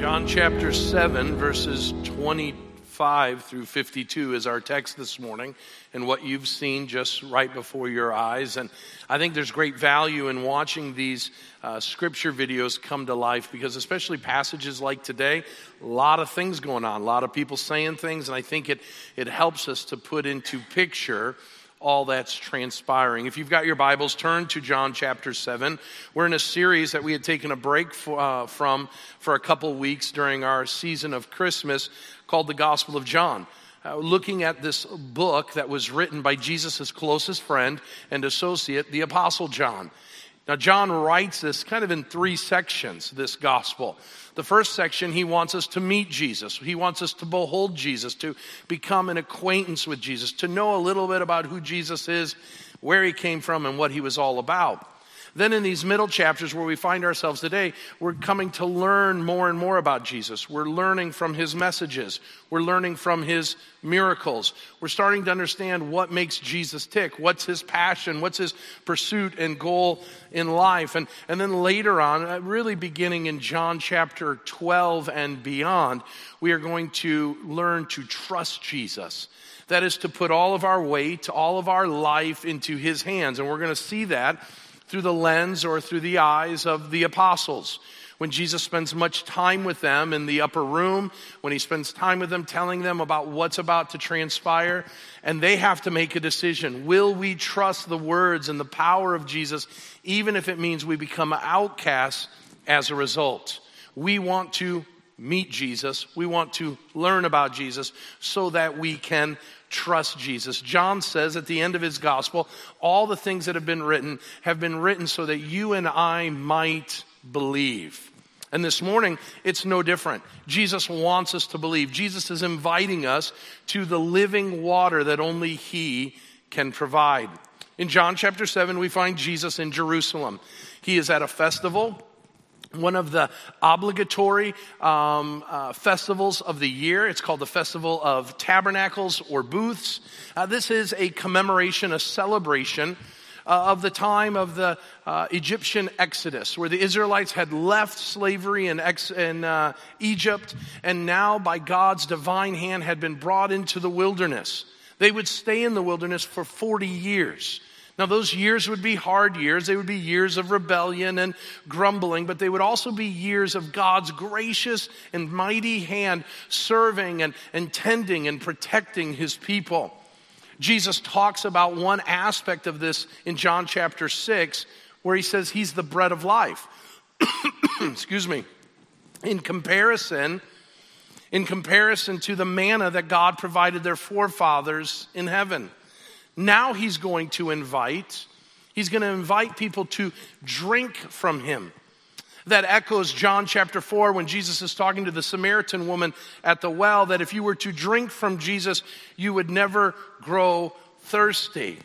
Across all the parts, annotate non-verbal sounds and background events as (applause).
John chapter 7, verses 25 through 52 is our text this morning, and what you've seen just right before your eyes. And I think there's great value in watching these uh, scripture videos come to life because, especially passages like today, a lot of things going on, a lot of people saying things, and I think it, it helps us to put into picture all that's transpiring. If you've got your Bibles, turn to John chapter 7. We're in a series that we had taken a break for, uh, from for a couple weeks during our season of Christmas called the Gospel of John. Uh, looking at this book that was written by Jesus' closest friend and associate, the Apostle John. Now, John writes this kind of in three sections, this gospel. The first section, he wants us to meet Jesus. He wants us to behold Jesus, to become an acquaintance with Jesus, to know a little bit about who Jesus is, where he came from, and what he was all about. Then, in these middle chapters where we find ourselves today, we're coming to learn more and more about Jesus. We're learning from his messages, we're learning from his miracles. We're starting to understand what makes Jesus tick, what's his passion, what's his pursuit and goal in life. And, and then later on, uh, really beginning in John chapter 12 and beyond, we are going to learn to trust Jesus. That is to put all of our weight, all of our life into his hands. And we're going to see that through the lens or through the eyes of the apostles. When Jesus spends much time with them in the upper room, when he spends time with them telling them about what's about to transpire, and they have to make a decision. Will we trust the words and the power of Jesus, even if it means we become outcasts as a result? We want to meet Jesus. We want to learn about Jesus so that we can trust Jesus. John says at the end of his gospel, all the things that have been written have been written so that you and I might believe. And this morning, it's no different. Jesus wants us to believe. Jesus is inviting us to the living water that only He can provide. In John chapter 7, we find Jesus in Jerusalem. He is at a festival one of the obligatory um, uh, festivals of the year. It's called the Festival of Tabernacles or Booths. Uh, this is a commemoration, a celebration uh, of the time of the uh, Egyptian Exodus, where the Israelites had left slavery in, ex- in uh, Egypt and now, by God's divine hand, had been brought into the wilderness. They would stay in the wilderness for 40 years. Now, those years would be hard years. They would be years of rebellion and grumbling, but they would also be years of God's gracious and mighty hand serving and, and tending and protecting his people. Jesus talks about one aspect of this in John chapter 6, where he says he's the bread of life. (coughs) Excuse me. In comparison, in comparison to the manna that God provided their forefathers in heaven. Now he's going to invite, he's going to invite people to drink from him. That echoes John chapter 4 when Jesus is talking to the Samaritan woman at the well that if you were to drink from Jesus, you would never grow thirsty.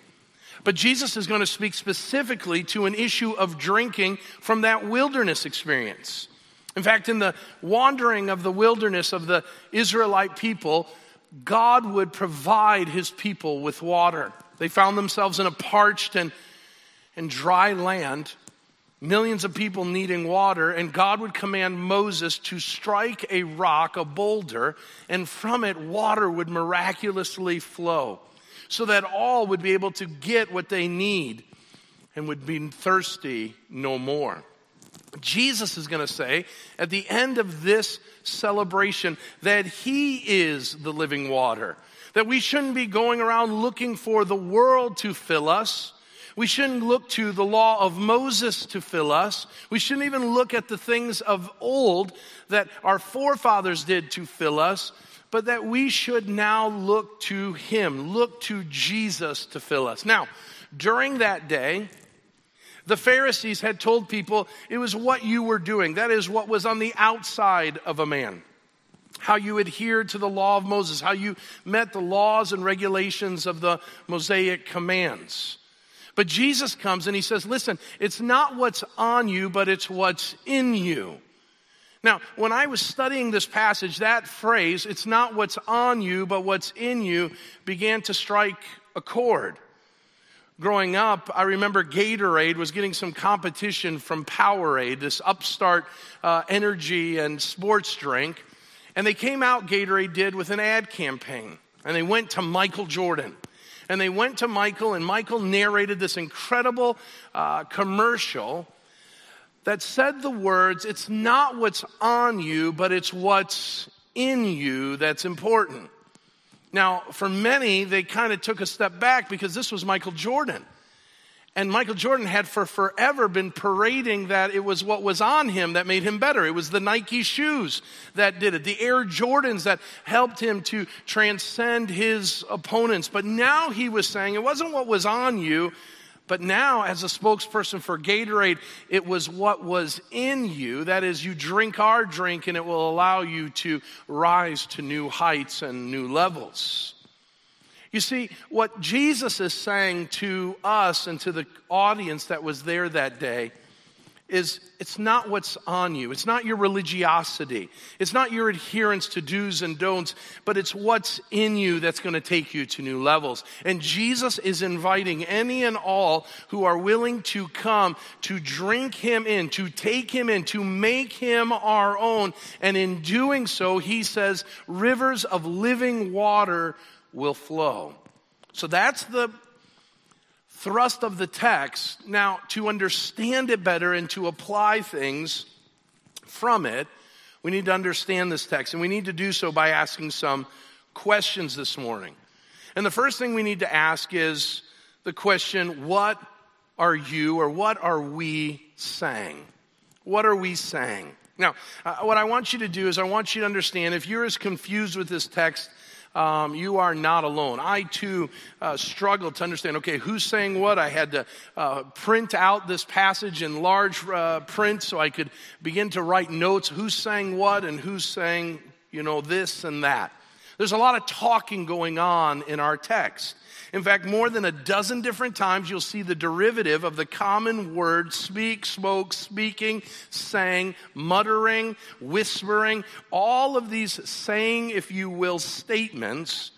But Jesus is going to speak specifically to an issue of drinking from that wilderness experience. In fact, in the wandering of the wilderness of the Israelite people, God would provide his people with water. They found themselves in a parched and, and dry land, millions of people needing water, and God would command Moses to strike a rock, a boulder, and from it water would miraculously flow so that all would be able to get what they need and would be thirsty no more. Jesus is going to say at the end of this celebration that he is the living water. That we shouldn't be going around looking for the world to fill us. We shouldn't look to the law of Moses to fill us. We shouldn't even look at the things of old that our forefathers did to fill us, but that we should now look to Him, look to Jesus to fill us. Now, during that day, the Pharisees had told people it was what you were doing. That is what was on the outside of a man. How you adhered to the law of Moses, how you met the laws and regulations of the Mosaic commands. But Jesus comes and he says, Listen, it's not what's on you, but it's what's in you. Now, when I was studying this passage, that phrase, it's not what's on you, but what's in you, began to strike a chord. Growing up, I remember Gatorade was getting some competition from Powerade, this upstart uh, energy and sports drink. And they came out, Gatorade did, with an ad campaign. And they went to Michael Jordan. And they went to Michael, and Michael narrated this incredible uh, commercial that said the words, It's not what's on you, but it's what's in you that's important. Now, for many, they kind of took a step back because this was Michael Jordan. And Michael Jordan had for forever been parading that it was what was on him that made him better. It was the Nike shoes that did it, the Air Jordans that helped him to transcend his opponents. But now he was saying it wasn't what was on you, but now, as a spokesperson for Gatorade, it was what was in you. That is, you drink our drink and it will allow you to rise to new heights and new levels. You see, what Jesus is saying to us and to the audience that was there that day is it's not what's on you. It's not your religiosity. It's not your adherence to do's and don'ts, but it's what's in you that's going to take you to new levels. And Jesus is inviting any and all who are willing to come to drink him in, to take him in, to make him our own. And in doing so, he says, rivers of living water will flow. So that's the thrust of the text. Now, to understand it better and to apply things from it, we need to understand this text, and we need to do so by asking some questions this morning. And the first thing we need to ask is the question what are you or what are we saying? What are we saying? Now, uh, what I want you to do is I want you to understand if you're as confused with this text um, you are not alone. I too uh, struggled to understand okay, who's saying what? I had to uh, print out this passage in large uh, print so I could begin to write notes who's saying what and who's saying, you know, this and that. There's a lot of talking going on in our text. In fact, more than a dozen different times, you'll see the derivative of the common word speak, spoke, speaking, sang, muttering, whispering, all of these saying, if you will, statements.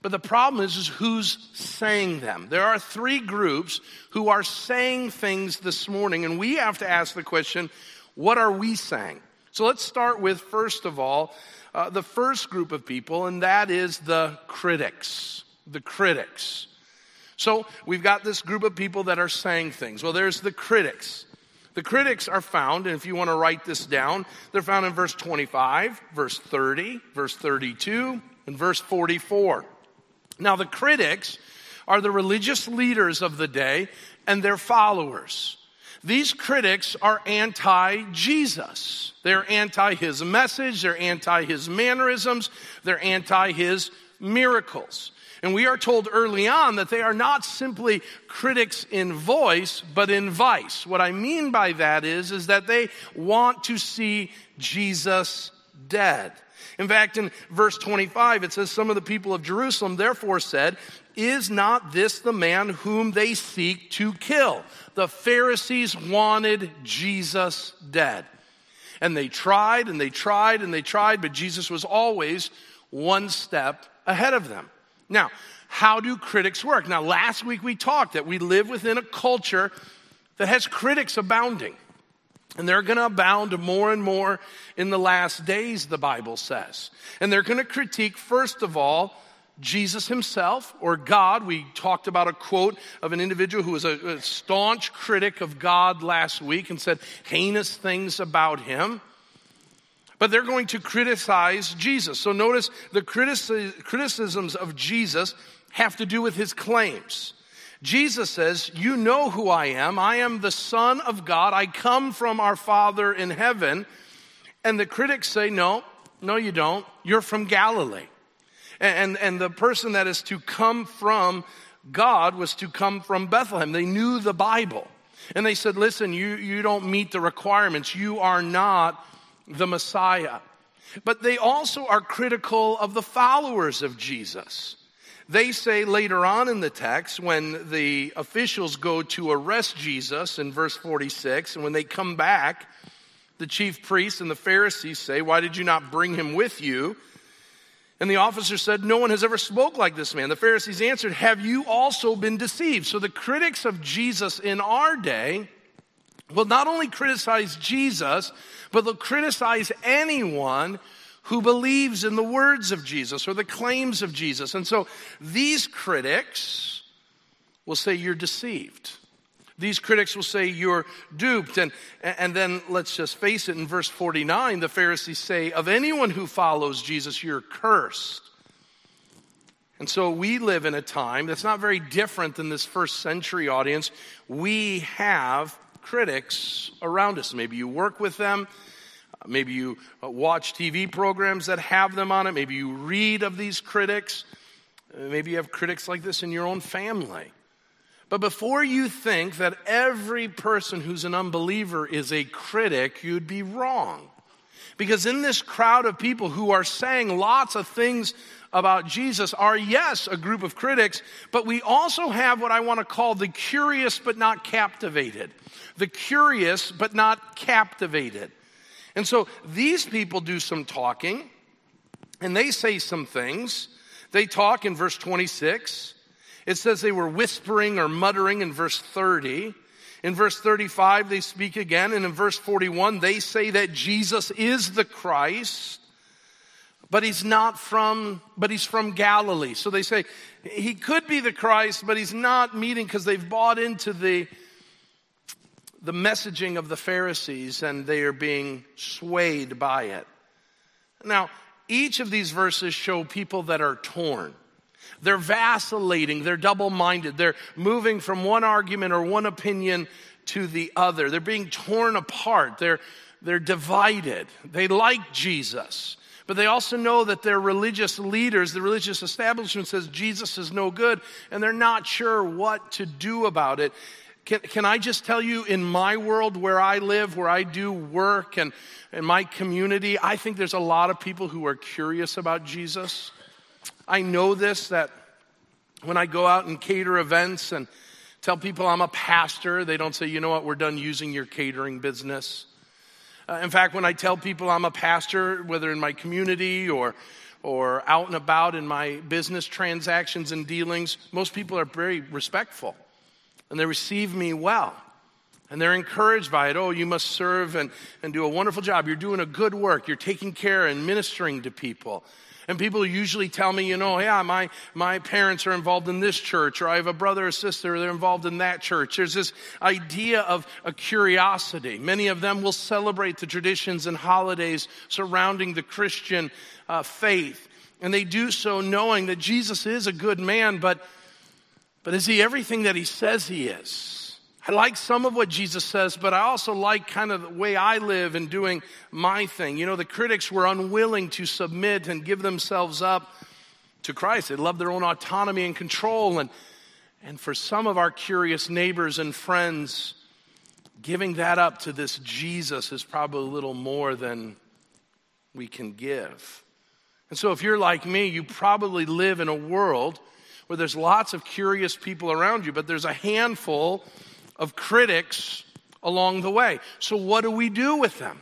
But the problem is, is who's saying them. There are three groups who are saying things this morning, and we have to ask the question, what are we saying? So let's start with, first of all, uh, the first group of people, and that is the critics the critics. So we've got this group of people that are saying things. Well, there's the critics. The critics are found, and if you want to write this down, they're found in verse 25, verse 30, verse 32, and verse 44. Now, the critics are the religious leaders of the day and their followers. These critics are anti Jesus. They're anti his message, they're anti his mannerisms, they're anti his miracles. And we are told early on that they are not simply critics in voice, but in vice. What I mean by that is, is that they want to see Jesus dead. In fact, in verse 25, it says, Some of the people of Jerusalem therefore said, Is not this the man whom they seek to kill? The Pharisees wanted Jesus dead. And they tried and they tried and they tried, but Jesus was always one step ahead of them. Now, how do critics work? Now, last week we talked that we live within a culture that has critics abounding. And they're going to abound more and more in the last days, the Bible says. And they're going to critique, first of all, Jesus himself or God. We talked about a quote of an individual who was a, a staunch critic of God last week and said heinous things about him but they're going to criticize Jesus. So notice the criticisms of Jesus have to do with his claims. Jesus says, You know who I am. I am the Son of God. I come from our Father in heaven. And the critics say, No, no, you don't. You're from Galilee. And, and the person that is to come from God was to come from Bethlehem. They knew the Bible. And they said, Listen, you, you don't meet the requirements. You are not the Messiah. But they also are critical of the followers of Jesus. They say later on in the text, when the officials go to arrest Jesus in verse 46, and when they come back, the chief priests and the Pharisees say, Why did you not bring him with you? And the officer said, No one has ever spoke like this man. The Pharisees answered, Have you also been deceived? So the critics of Jesus in our day will not only criticize Jesus, but they'll criticize anyone who believes in the words of Jesus or the claims of Jesus. And so these critics will say you're deceived. These critics will say you're duped. And, and then let's just face it, in verse 49, the Pharisees say, Of anyone who follows Jesus, you're cursed. And so we live in a time that's not very different than this first century audience. We have critics around us. Maybe you work with them. Maybe you uh, watch TV programs that have them on it. Maybe you read of these critics. Uh, maybe you have critics like this in your own family. But before you think that every person who's an unbeliever is a critic, you'd be wrong. Because in this crowd of people who are saying lots of things about Jesus are, yes, a group of critics, but we also have what I want to call the curious but not captivated. The curious but not captivated. And so these people do some talking and they say some things. They talk in verse 26. It says they were whispering or muttering in verse 30. In verse 35, they speak again. And in verse 41, they say that Jesus is the Christ, but he's not from, but he's from Galilee. So they say he could be the Christ, but he's not meeting because they've bought into the, the messaging of the Pharisees and they are being swayed by it. Now, each of these verses show people that are torn. They're vacillating. They're double minded. They're moving from one argument or one opinion to the other. They're being torn apart. They're, they're divided. They like Jesus. But they also know that their religious leaders, the religious establishment says Jesus is no good, and they're not sure what to do about it. Can, can I just tell you, in my world where I live, where I do work, and in my community, I think there's a lot of people who are curious about Jesus. I know this that when I go out and cater events and tell people I'm a pastor, they don't say, you know what, we're done using your catering business. Uh, in fact, when I tell people I'm a pastor, whether in my community or or out and about in my business transactions and dealings, most people are very respectful and they receive me well. And they're encouraged by it. Oh, you must serve and, and do a wonderful job. You're doing a good work. You're taking care and ministering to people. And people usually tell me, you know, yeah, my, my parents are involved in this church, or I have a brother or sister, they're involved in that church. There's this idea of a curiosity. Many of them will celebrate the traditions and holidays surrounding the Christian uh, faith. And they do so knowing that Jesus is a good man, but, but is he everything that he says he is? I like some of what Jesus says, but I also like kind of the way I live and doing my thing. You know, the critics were unwilling to submit and give themselves up to Christ. They loved their own autonomy and control. And, and for some of our curious neighbors and friends, giving that up to this Jesus is probably a little more than we can give. And so if you're like me, you probably live in a world where there's lots of curious people around you, but there's a handful of critics along the way. So, what do we do with them?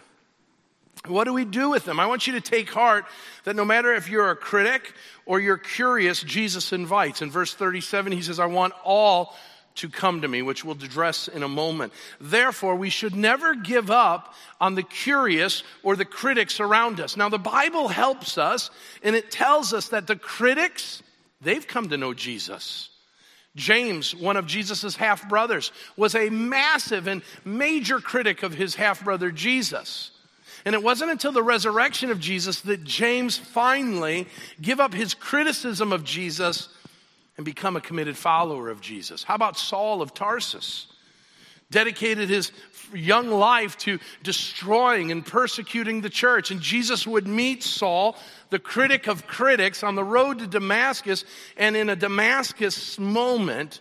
What do we do with them? I want you to take heart that no matter if you're a critic or you're curious, Jesus invites. In verse 37, he says, I want all to come to me, which we'll address in a moment. Therefore, we should never give up on the curious or the critics around us. Now, the Bible helps us and it tells us that the critics, they've come to know Jesus. James, one of Jesus' half brothers, was a massive and major critic of his half brother Jesus. And it wasn't until the resurrection of Jesus that James finally give up his criticism of Jesus and become a committed follower of Jesus. How about Saul of Tarsus? Dedicated his young life to destroying and persecuting the church. And Jesus would meet Saul the critic of critics on the road to Damascus, and in a Damascus moment,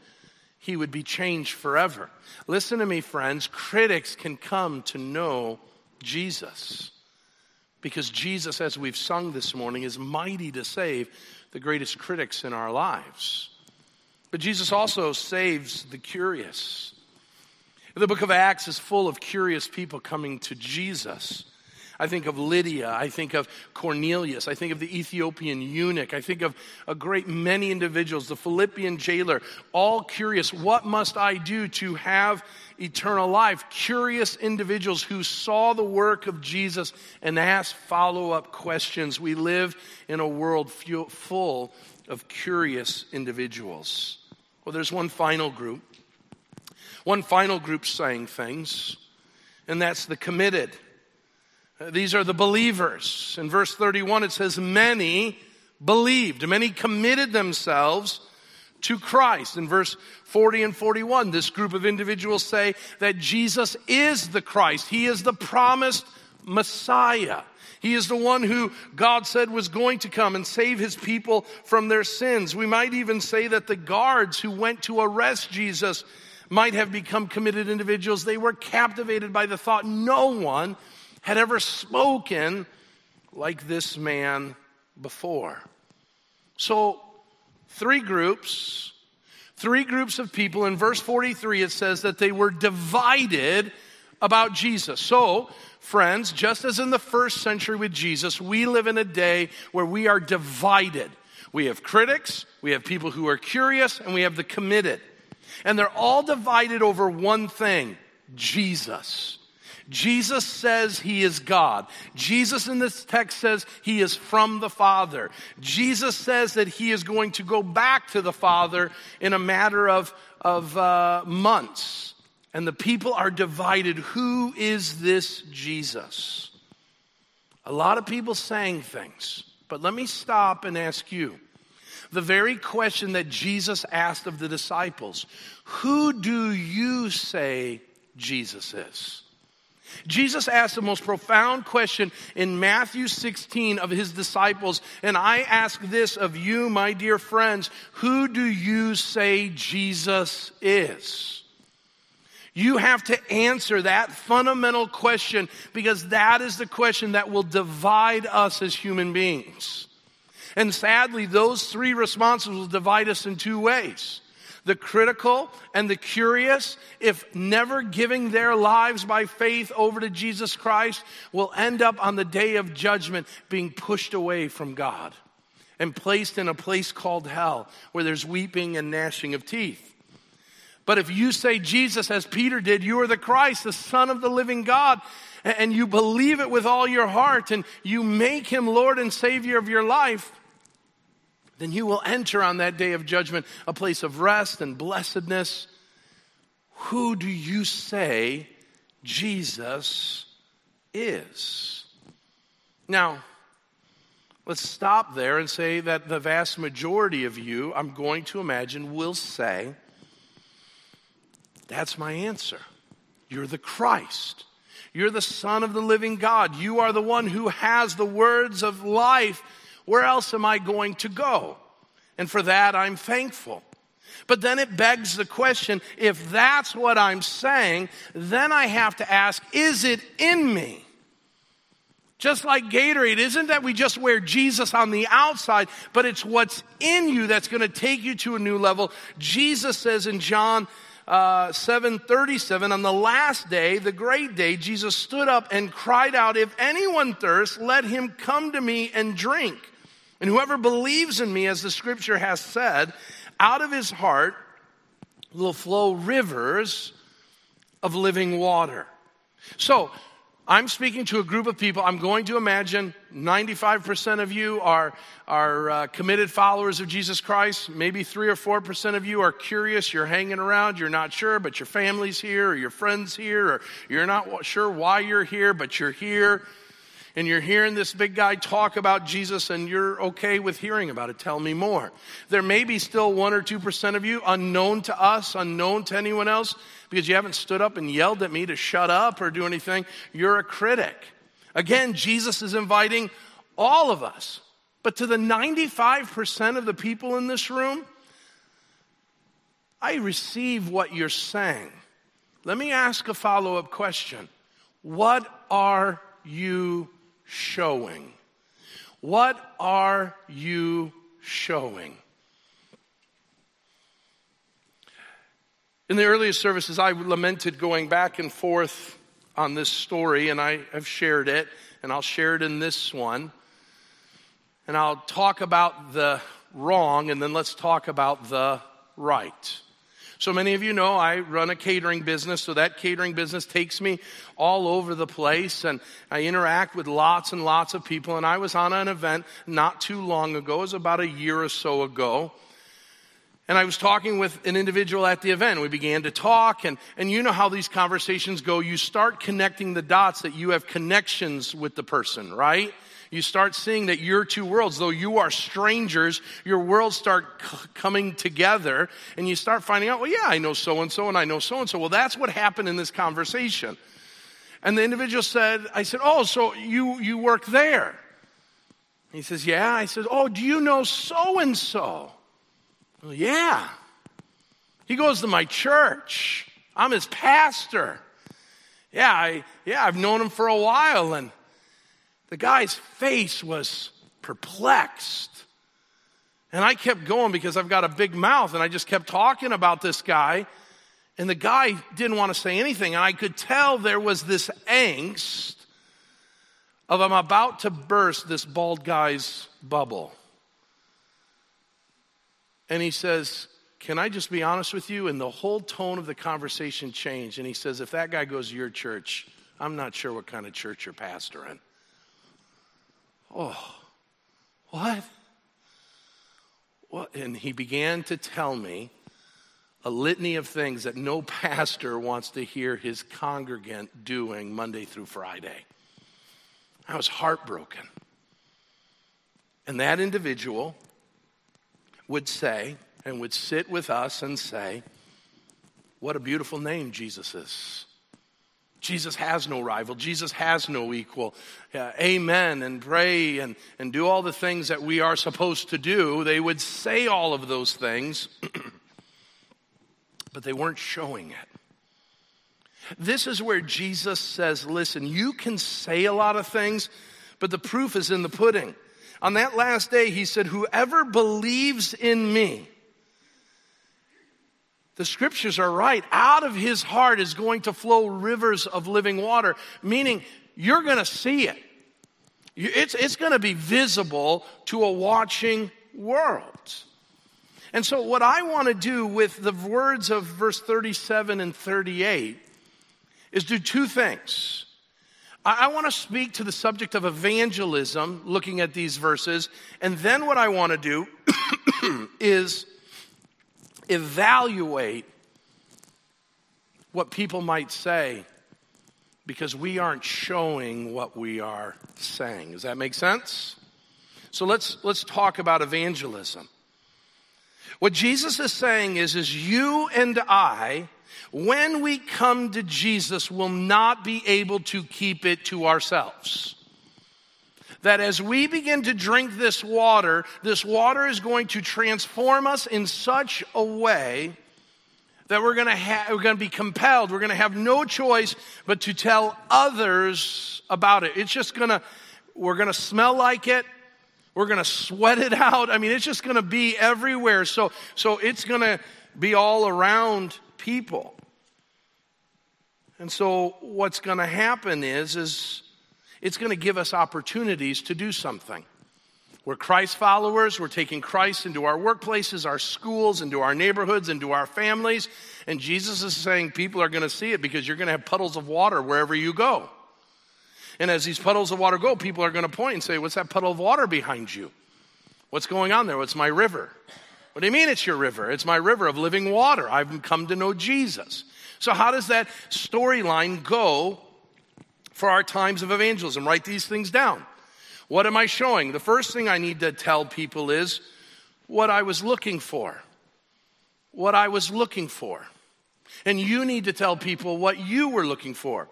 he would be changed forever. Listen to me, friends. Critics can come to know Jesus. Because Jesus, as we've sung this morning, is mighty to save the greatest critics in our lives. But Jesus also saves the curious. The book of Acts is full of curious people coming to Jesus. I think of Lydia. I think of Cornelius. I think of the Ethiopian eunuch. I think of a great many individuals, the Philippian jailer, all curious, what must I do to have eternal life? Curious individuals who saw the work of Jesus and asked follow up questions. We live in a world full of curious individuals. Well, there's one final group. One final group saying things, and that's the committed. Uh, these are the believers. In verse 31, it says, Many believed, many committed themselves to Christ. In verse 40 and 41, this group of individuals say that Jesus is the Christ. He is the promised Messiah. He is the one who God said was going to come and save his people from their sins. We might even say that the guards who went to arrest Jesus might have become committed individuals. They were captivated by the thought no one had ever spoken like this man before. So, three groups, three groups of people. In verse 43, it says that they were divided about Jesus. So, friends, just as in the first century with Jesus, we live in a day where we are divided. We have critics, we have people who are curious, and we have the committed. And they're all divided over one thing Jesus. Jesus says he is God. Jesus in this text says he is from the Father. Jesus says that he is going to go back to the Father in a matter of, of uh, months. And the people are divided. Who is this Jesus? A lot of people saying things, but let me stop and ask you the very question that Jesus asked of the disciples Who do you say Jesus is? Jesus asked the most profound question in Matthew 16 of his disciples, and I ask this of you, my dear friends who do you say Jesus is? You have to answer that fundamental question because that is the question that will divide us as human beings. And sadly, those three responses will divide us in two ways the critical and the curious, if never giving their lives by faith over to Jesus Christ, will end up on the day of judgment being pushed away from God and placed in a place called hell where there's weeping and gnashing of teeth. But if you say Jesus, as Peter did, you are the Christ, the Son of the living God, and you believe it with all your heart and you make him Lord and Savior of your life, then you will enter on that day of judgment a place of rest and blessedness. Who do you say Jesus is? Now, let's stop there and say that the vast majority of you, I'm going to imagine, will say, That's my answer. You're the Christ. You're the Son of the living God. You are the one who has the words of life where else am I going to go? And for that, I'm thankful. But then it begs the question if that's what I'm saying, then I have to ask, is it in me? Just like Gatorade, isn't that we just wear Jesus on the outside, but it's what's in you that's going to take you to a new level. Jesus says in John uh, 737, on the last day, the great day, Jesus stood up and cried out, If anyone thirsts, let him come to me and drink. And whoever believes in me, as the scripture has said, out of his heart will flow rivers of living water. So, I'm speaking to a group of people. I'm going to imagine 95% of you are, are uh, committed followers of Jesus Christ. Maybe 3 or 4% of you are curious. You're hanging around. You're not sure, but your family's here, or your friend's here, or you're not sure why you're here, but you're here and you're hearing this big guy talk about Jesus and you're okay with hearing about it, tell me more. There may be still one or 2% of you unknown to us, unknown to anyone else, because you haven't stood up and yelled at me to shut up or do anything. You're a critic. Again, Jesus is inviting all of us. But to the 95% of the people in this room, I receive what you're saying. Let me ask a follow up question. What are you showing? What are you showing? In the earliest services, I lamented going back and forth on this story, and I have shared it. and I'll share it in this one. And I'll talk about the wrong, and then let's talk about the right. So many of you know I run a catering business, so that catering business takes me all over the place and I interact with lots and lots of people. And I was on an event not too long ago, it was about a year or so ago. And I was talking with an individual at the event. We began to talk, and, and you know how these conversations go. You start connecting the dots that you have connections with the person, right? You start seeing that your two worlds, though you are strangers, your worlds start c- coming together and you start finding out, well, yeah, I know so and so and I know so and so. Well, that's what happened in this conversation. And the individual said, I said, oh, so you, you work there? He says, yeah. I said, oh, do you know so and so? Yeah. He goes to my church. I'm his pastor. Yeah, I, yeah, I've known him for a while and the guy's face was perplexed. And I kept going because I've got a big mouth and I just kept talking about this guy. And the guy didn't want to say anything. And I could tell there was this angst of I'm about to burst this bald guy's bubble. And he says, Can I just be honest with you? And the whole tone of the conversation changed. And he says, If that guy goes to your church, I'm not sure what kind of church you're pastoring. Oh, what? What? And he began to tell me a litany of things that no (laughs) pastor wants to hear his congregant doing Monday through Friday. I was heartbroken. And that individual would say, and would sit with us and say, What a beautiful name Jesus is. Jesus has no rival. Jesus has no equal. Uh, amen and pray and, and do all the things that we are supposed to do. They would say all of those things, (clears throat) but they weren't showing it. This is where Jesus says, listen, you can say a lot of things, but the proof is in the pudding. On that last day, he said, Whoever believes in me, the scriptures are right. Out of his heart is going to flow rivers of living water, meaning you're going to see it. It's, it's going to be visible to a watching world. And so, what I want to do with the words of verse 37 and 38 is do two things. I, I want to speak to the subject of evangelism, looking at these verses, and then what I want to do (coughs) is evaluate what people might say because we aren't showing what we are saying. Does that make sense? So let's let's talk about evangelism. What Jesus is saying is is you and I when we come to Jesus will not be able to keep it to ourselves that as we begin to drink this water, this water is going to transform us in such a way that we're going to ha- we're going to be compelled we're going to have no choice but to tell others about it. It's just going to we're going to smell like it we're going to sweat it out. I mean it's just going to be everywhere. So so it's going to be all around people. And so what's going to happen is is it's going to give us opportunities to do something. We're Christ followers. We're taking Christ into our workplaces, our schools, into our neighborhoods, into our families. And Jesus is saying people are going to see it because you're going to have puddles of water wherever you go. And as these puddles of water go, people are going to point and say, What's that puddle of water behind you? What's going on there? What's my river? What do you mean it's your river? It's my river of living water. I've come to know Jesus. So, how does that storyline go for our times of evangelism. Write these things down. What am I showing? The first thing I need to tell people is what I was looking for. What I was looking for. And you need to tell people what you were looking for.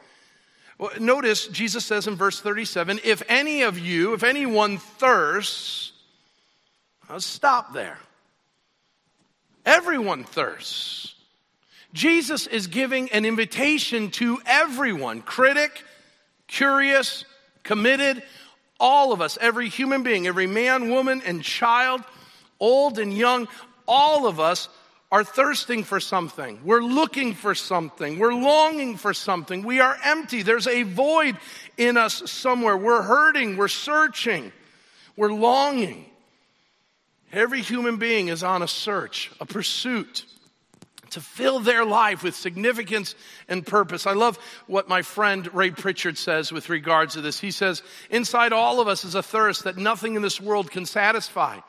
Notice Jesus says in verse 37 if any of you, if anyone thirsts, I'll stop there. Everyone thirsts. Jesus is giving an invitation to everyone critic, curious, committed. All of us, every human being, every man, woman, and child, old and young, all of us are thirsting for something. We're looking for something. We're longing for something. We are empty. There's a void in us somewhere. We're hurting. We're searching. We're longing. Every human being is on a search, a pursuit to fill their life with significance and purpose. I love what my friend Ray Pritchard says with regards to this. He says, Inside all of us is a thirst that nothing in this world can satisfy.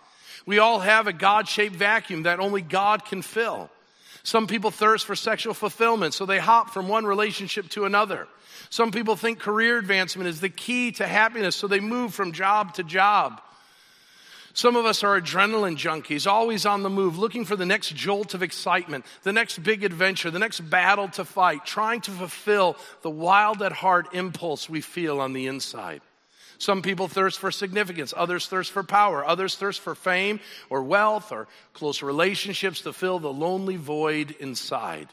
We all have a God shaped vacuum that only God can fill. Some people thirst for sexual fulfillment, so they hop from one relationship to another. Some people think career advancement is the key to happiness, so they move from job to job. Some of us are adrenaline junkies, always on the move, looking for the next jolt of excitement, the next big adventure, the next battle to fight, trying to fulfill the wild at heart impulse we feel on the inside. Some people thirst for significance, others thirst for power, others thirst for fame or wealth or close relationships to fill the lonely void inside.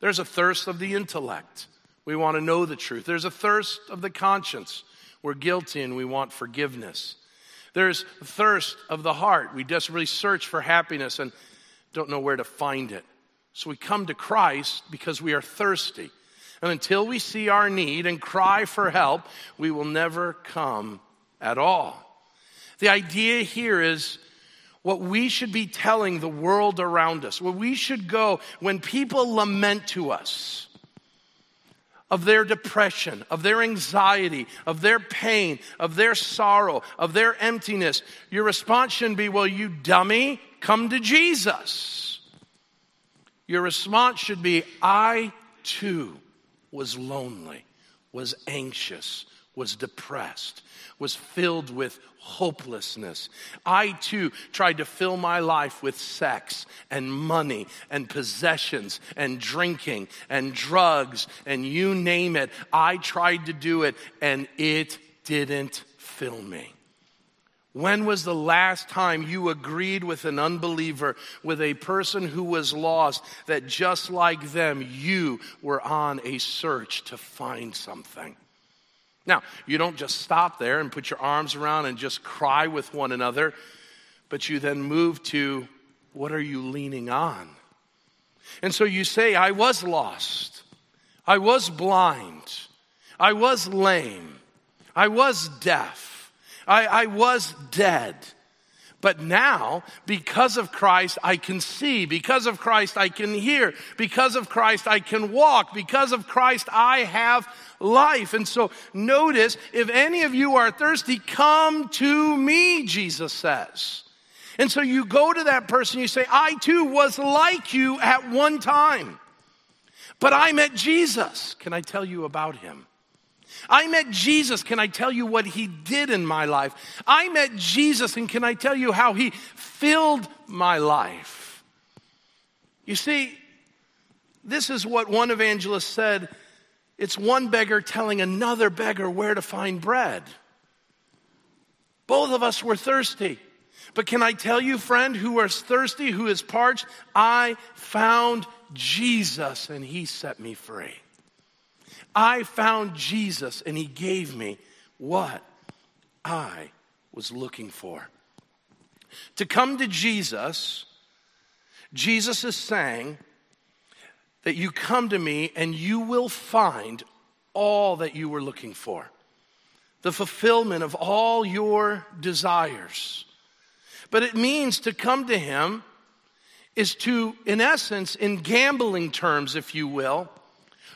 There's a thirst of the intellect. We want to know the truth. There's a thirst of the conscience. We're guilty and we want forgiveness. There's thirst of the heart. We desperately search for happiness and don't know where to find it. So we come to Christ because we are thirsty. And until we see our need and cry for help, we will never come at all. The idea here is what we should be telling the world around us, where we should go when people lament to us of their depression, of their anxiety, of their pain, of their sorrow, of their emptiness. Your response shouldn't be, Well, you dummy, come to Jesus. Your response should be, I too was lonely, was anxious, was depressed, was filled with hopelessness. I too tried to fill my life with sex and money and possessions and drinking and drugs and you name it. I tried to do it and it didn't fill me. When was the last time you agreed with an unbeliever, with a person who was lost, that just like them, you were on a search to find something? Now, you don't just stop there and put your arms around and just cry with one another, but you then move to what are you leaning on? And so you say, I was lost. I was blind. I was lame. I was deaf. I, I was dead. But now, because of Christ, I can see. Because of Christ, I can hear. Because of Christ, I can walk. Because of Christ, I have life. And so notice, if any of you are thirsty, come to me, Jesus says. And so you go to that person, you say, I too was like you at one time, but I met Jesus. Can I tell you about him? I met Jesus. Can I tell you what he did in my life? I met Jesus, and can I tell you how he filled my life? You see, this is what one evangelist said it's one beggar telling another beggar where to find bread. Both of us were thirsty. But can I tell you, friend, who is thirsty, who is parched? I found Jesus and he set me free. I found Jesus and he gave me what I was looking for. To come to Jesus, Jesus is saying that you come to me and you will find all that you were looking for the fulfillment of all your desires. But it means to come to him is to, in essence, in gambling terms, if you will,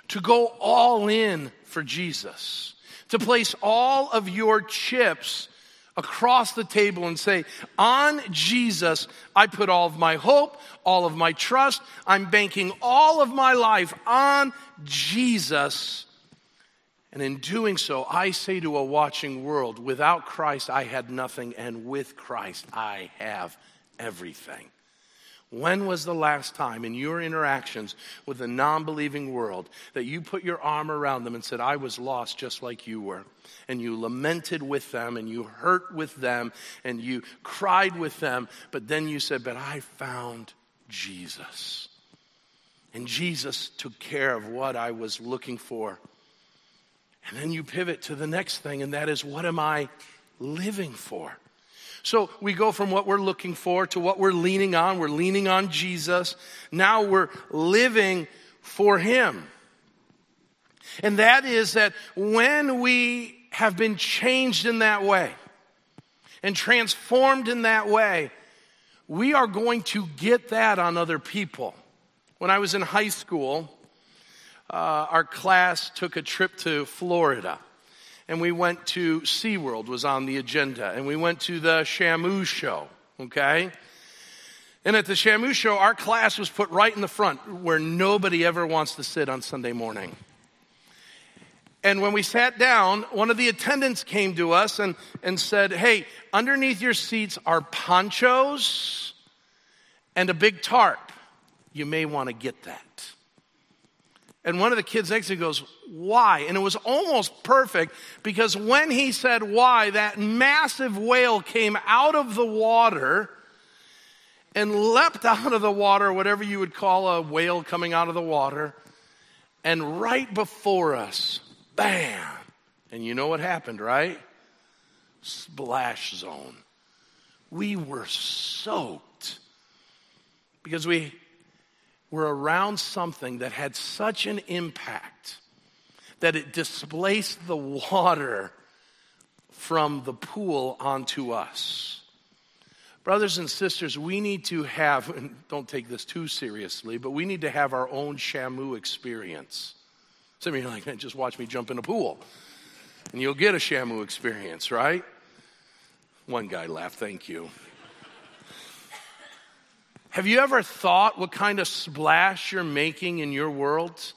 to go all in for Jesus, to place all of your chips across the table and say, On Jesus, I put all of my hope, all of my trust. I'm banking all of my life on Jesus. And in doing so, I say to a watching world, without Christ, I had nothing, and with Christ, I have everything. When was the last time in your interactions with the non believing world that you put your arm around them and said, I was lost just like you were? And you lamented with them and you hurt with them and you cried with them, but then you said, But I found Jesus. And Jesus took care of what I was looking for. And then you pivot to the next thing, and that is, What am I living for? So we go from what we're looking for to what we're leaning on. We're leaning on Jesus. Now we're living for Him. And that is that when we have been changed in that way and transformed in that way, we are going to get that on other people. When I was in high school, uh, our class took a trip to Florida. And we went to SeaWorld was on the agenda. And we went to the Shamu show, okay? And at the Shamu show, our class was put right in the front where nobody ever wants to sit on Sunday morning. And when we sat down, one of the attendants came to us and, and said, Hey, underneath your seats are ponchos and a big tarp. You may want to get that. And one of the kids next to me goes, Why? And it was almost perfect because when he said why, that massive whale came out of the water and leapt out of the water, whatever you would call a whale coming out of the water. And right before us, Bam! And you know what happened, right? Splash zone. We were soaked because we were around something that had such an impact that it displaced the water from the pool onto us. Brothers and sisters, we need to have, (laughs) don't take this too seriously, but we need to have our own Shamu experience. Some of you are like, just watch me jump in a pool. And you'll get a Shamu experience, right? One guy laughed, thank you. Have you ever thought what kind of splash you're making in your world?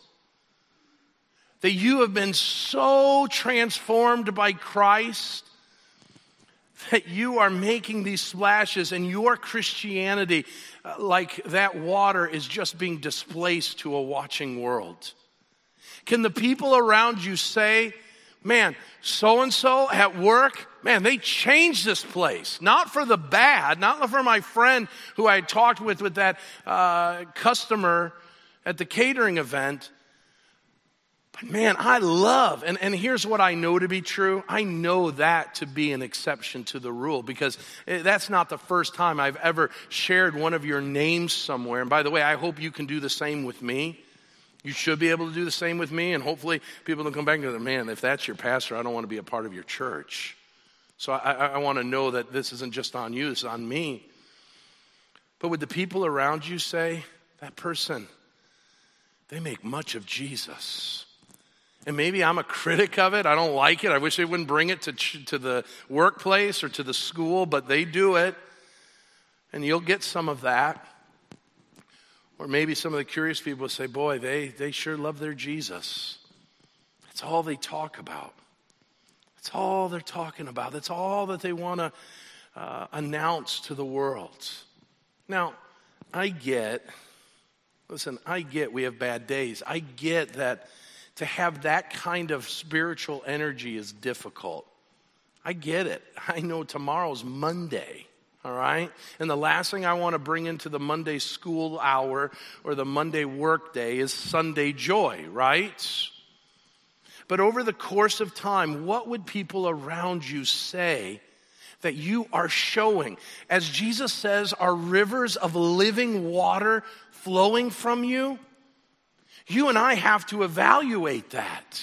That you have been so transformed by Christ that you are making these splashes and your Christianity, uh, like that water, is just being displaced to a watching world. Can the people around you say, man, so and so at work, man, they changed this place. Not for the bad, not for my friend who I talked with with that uh, customer at the catering event. But man, I love, and, and here's what I know to be true. I know that to be an exception to the rule because that's not the first time I've ever shared one of your names somewhere. And by the way, I hope you can do the same with me. You should be able to do the same with me, and hopefully people will come back and go, man, if that's your pastor, I don't want to be a part of your church. So I, I, I want to know that this isn't just on you, it's on me. But would the people around you say, that person, they make much of Jesus? And maybe I'm a critic of it. I don't like it. I wish they wouldn't bring it to, to the workplace or to the school, but they do it. And you'll get some of that. Or maybe some of the curious people will say, boy, they, they sure love their Jesus. That's all they talk about. That's all they're talking about. That's all that they want to uh, announce to the world. Now, I get, listen, I get we have bad days. I get that to have that kind of spiritual energy is difficult. I get it. I know tomorrow's Monday all right? And the last thing I want to bring into the Monday school hour or the Monday work day is Sunday joy, right? But over the course of time, what would people around you say that you are showing? As Jesus says, are rivers of living water flowing from you? You and I have to evaluate that.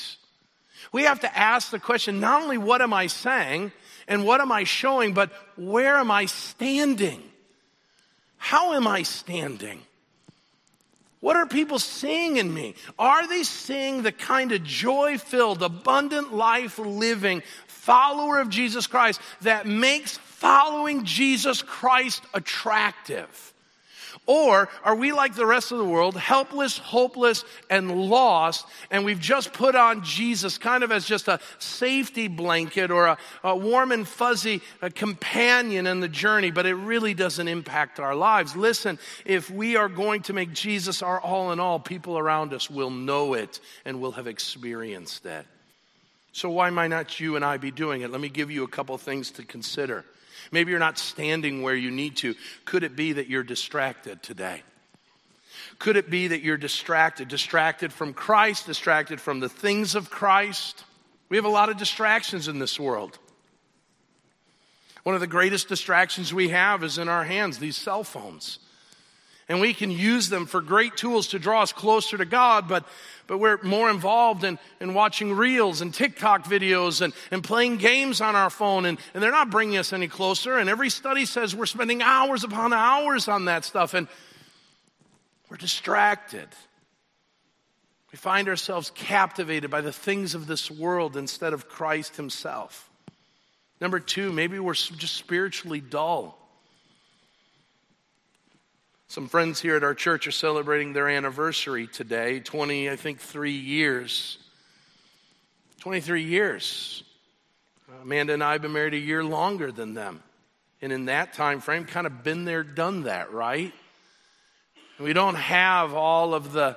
We have to ask the question not only what am I saying, and what am I showing, but where am I standing? How am I standing? What are people seeing in me? Are they seeing the kind of joy filled, abundant life living follower of Jesus Christ that makes following Jesus Christ attractive? Or are we like the rest of the world, helpless, hopeless, and lost, and we've just put on Jesus kind of as just a safety blanket or a, a warm and fuzzy uh, companion in the journey, but it really doesn't impact our lives? Listen, if we are going to make Jesus our all in all, people around us will know it and will have experienced it. So, why might not you and I be doing it? Let me give you a couple things to consider. Maybe you're not standing where you need to. Could it be that you're distracted today? Could it be that you're distracted? Distracted from Christ, distracted from the things of Christ? We have a lot of distractions in this world. One of the greatest distractions we have is in our hands, these cell phones. And we can use them for great tools to draw us closer to God, but, but we're more involved in, in watching reels and TikTok videos and, and playing games on our phone, and, and they're not bringing us any closer. And every study says we're spending hours upon hours on that stuff, and we're distracted. We find ourselves captivated by the things of this world instead of Christ Himself. Number two, maybe we're just spiritually dull. Some friends here at our church are celebrating their anniversary today 20, I think, three years. 23 years. Amanda and I have been married a year longer than them. And in that time frame, kind of been there, done that, right? We don't have all of the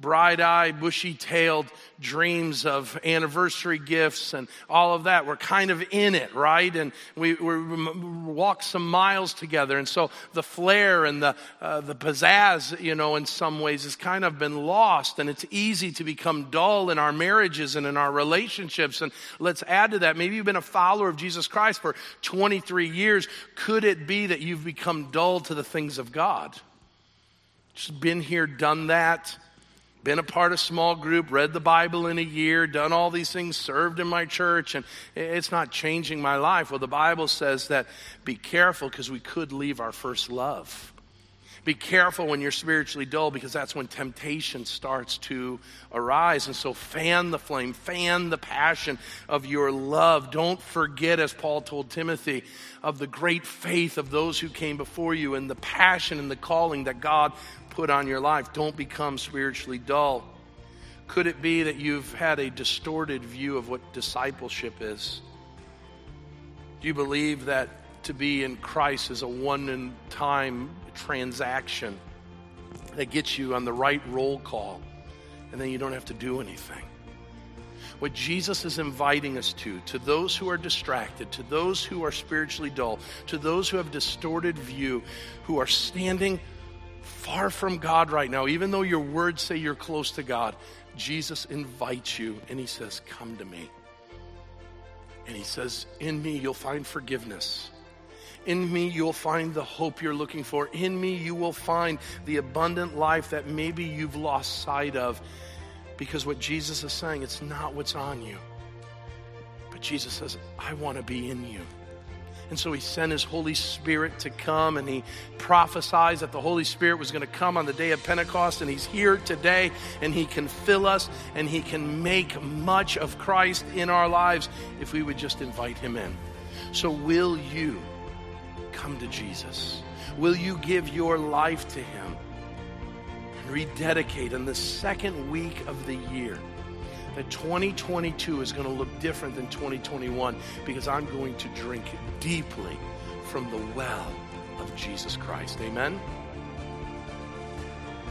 bright eyed, bushy tailed dreams of anniversary gifts and all of that. We're kind of in it, right? And we, we walk some miles together. And so the flair and the, uh, the pizzazz, you know, in some ways has kind of been lost. And it's easy to become dull in our marriages and in our relationships. And let's add to that. Maybe you've been a follower of Jesus Christ for 23 years. Could it be that you've become dull to the things of God? Just been here, done that been a part of small group, read the Bible in a year, done all these things, served in my church, and it's not changing my life. Well, the Bible says that be careful because we could leave our first love. Be careful when you're spiritually dull because that's when temptation starts to arise. And so, fan the flame, fan the passion of your love. Don't forget, as Paul told Timothy, of the great faith of those who came before you and the passion and the calling that God put on your life. Don't become spiritually dull. Could it be that you've had a distorted view of what discipleship is? Do you believe that to be in Christ is a one in time transaction that gets you on the right roll call and then you don't have to do anything? What Jesus is inviting us to, to those who are distracted, to those who are spiritually dull, to those who have distorted view, who are standing far from God right now, even though your words say you're close to God, Jesus invites you and he says, Come to me. And he says, In me you'll find forgiveness. In me you'll find the hope you're looking for. In me you will find the abundant life that maybe you've lost sight of. Because what Jesus is saying, it's not what's on you. But Jesus says, I want to be in you. And so he sent his Holy Spirit to come and he prophesied that the Holy Spirit was going to come on the day of Pentecost. And he's here today and he can fill us and he can make much of Christ in our lives if we would just invite him in. So, will you come to Jesus? Will you give your life to him and rededicate in the second week of the year? that 2022 is going to look different than 2021 because I'm going to drink deeply from the well of Jesus Christ. Amen.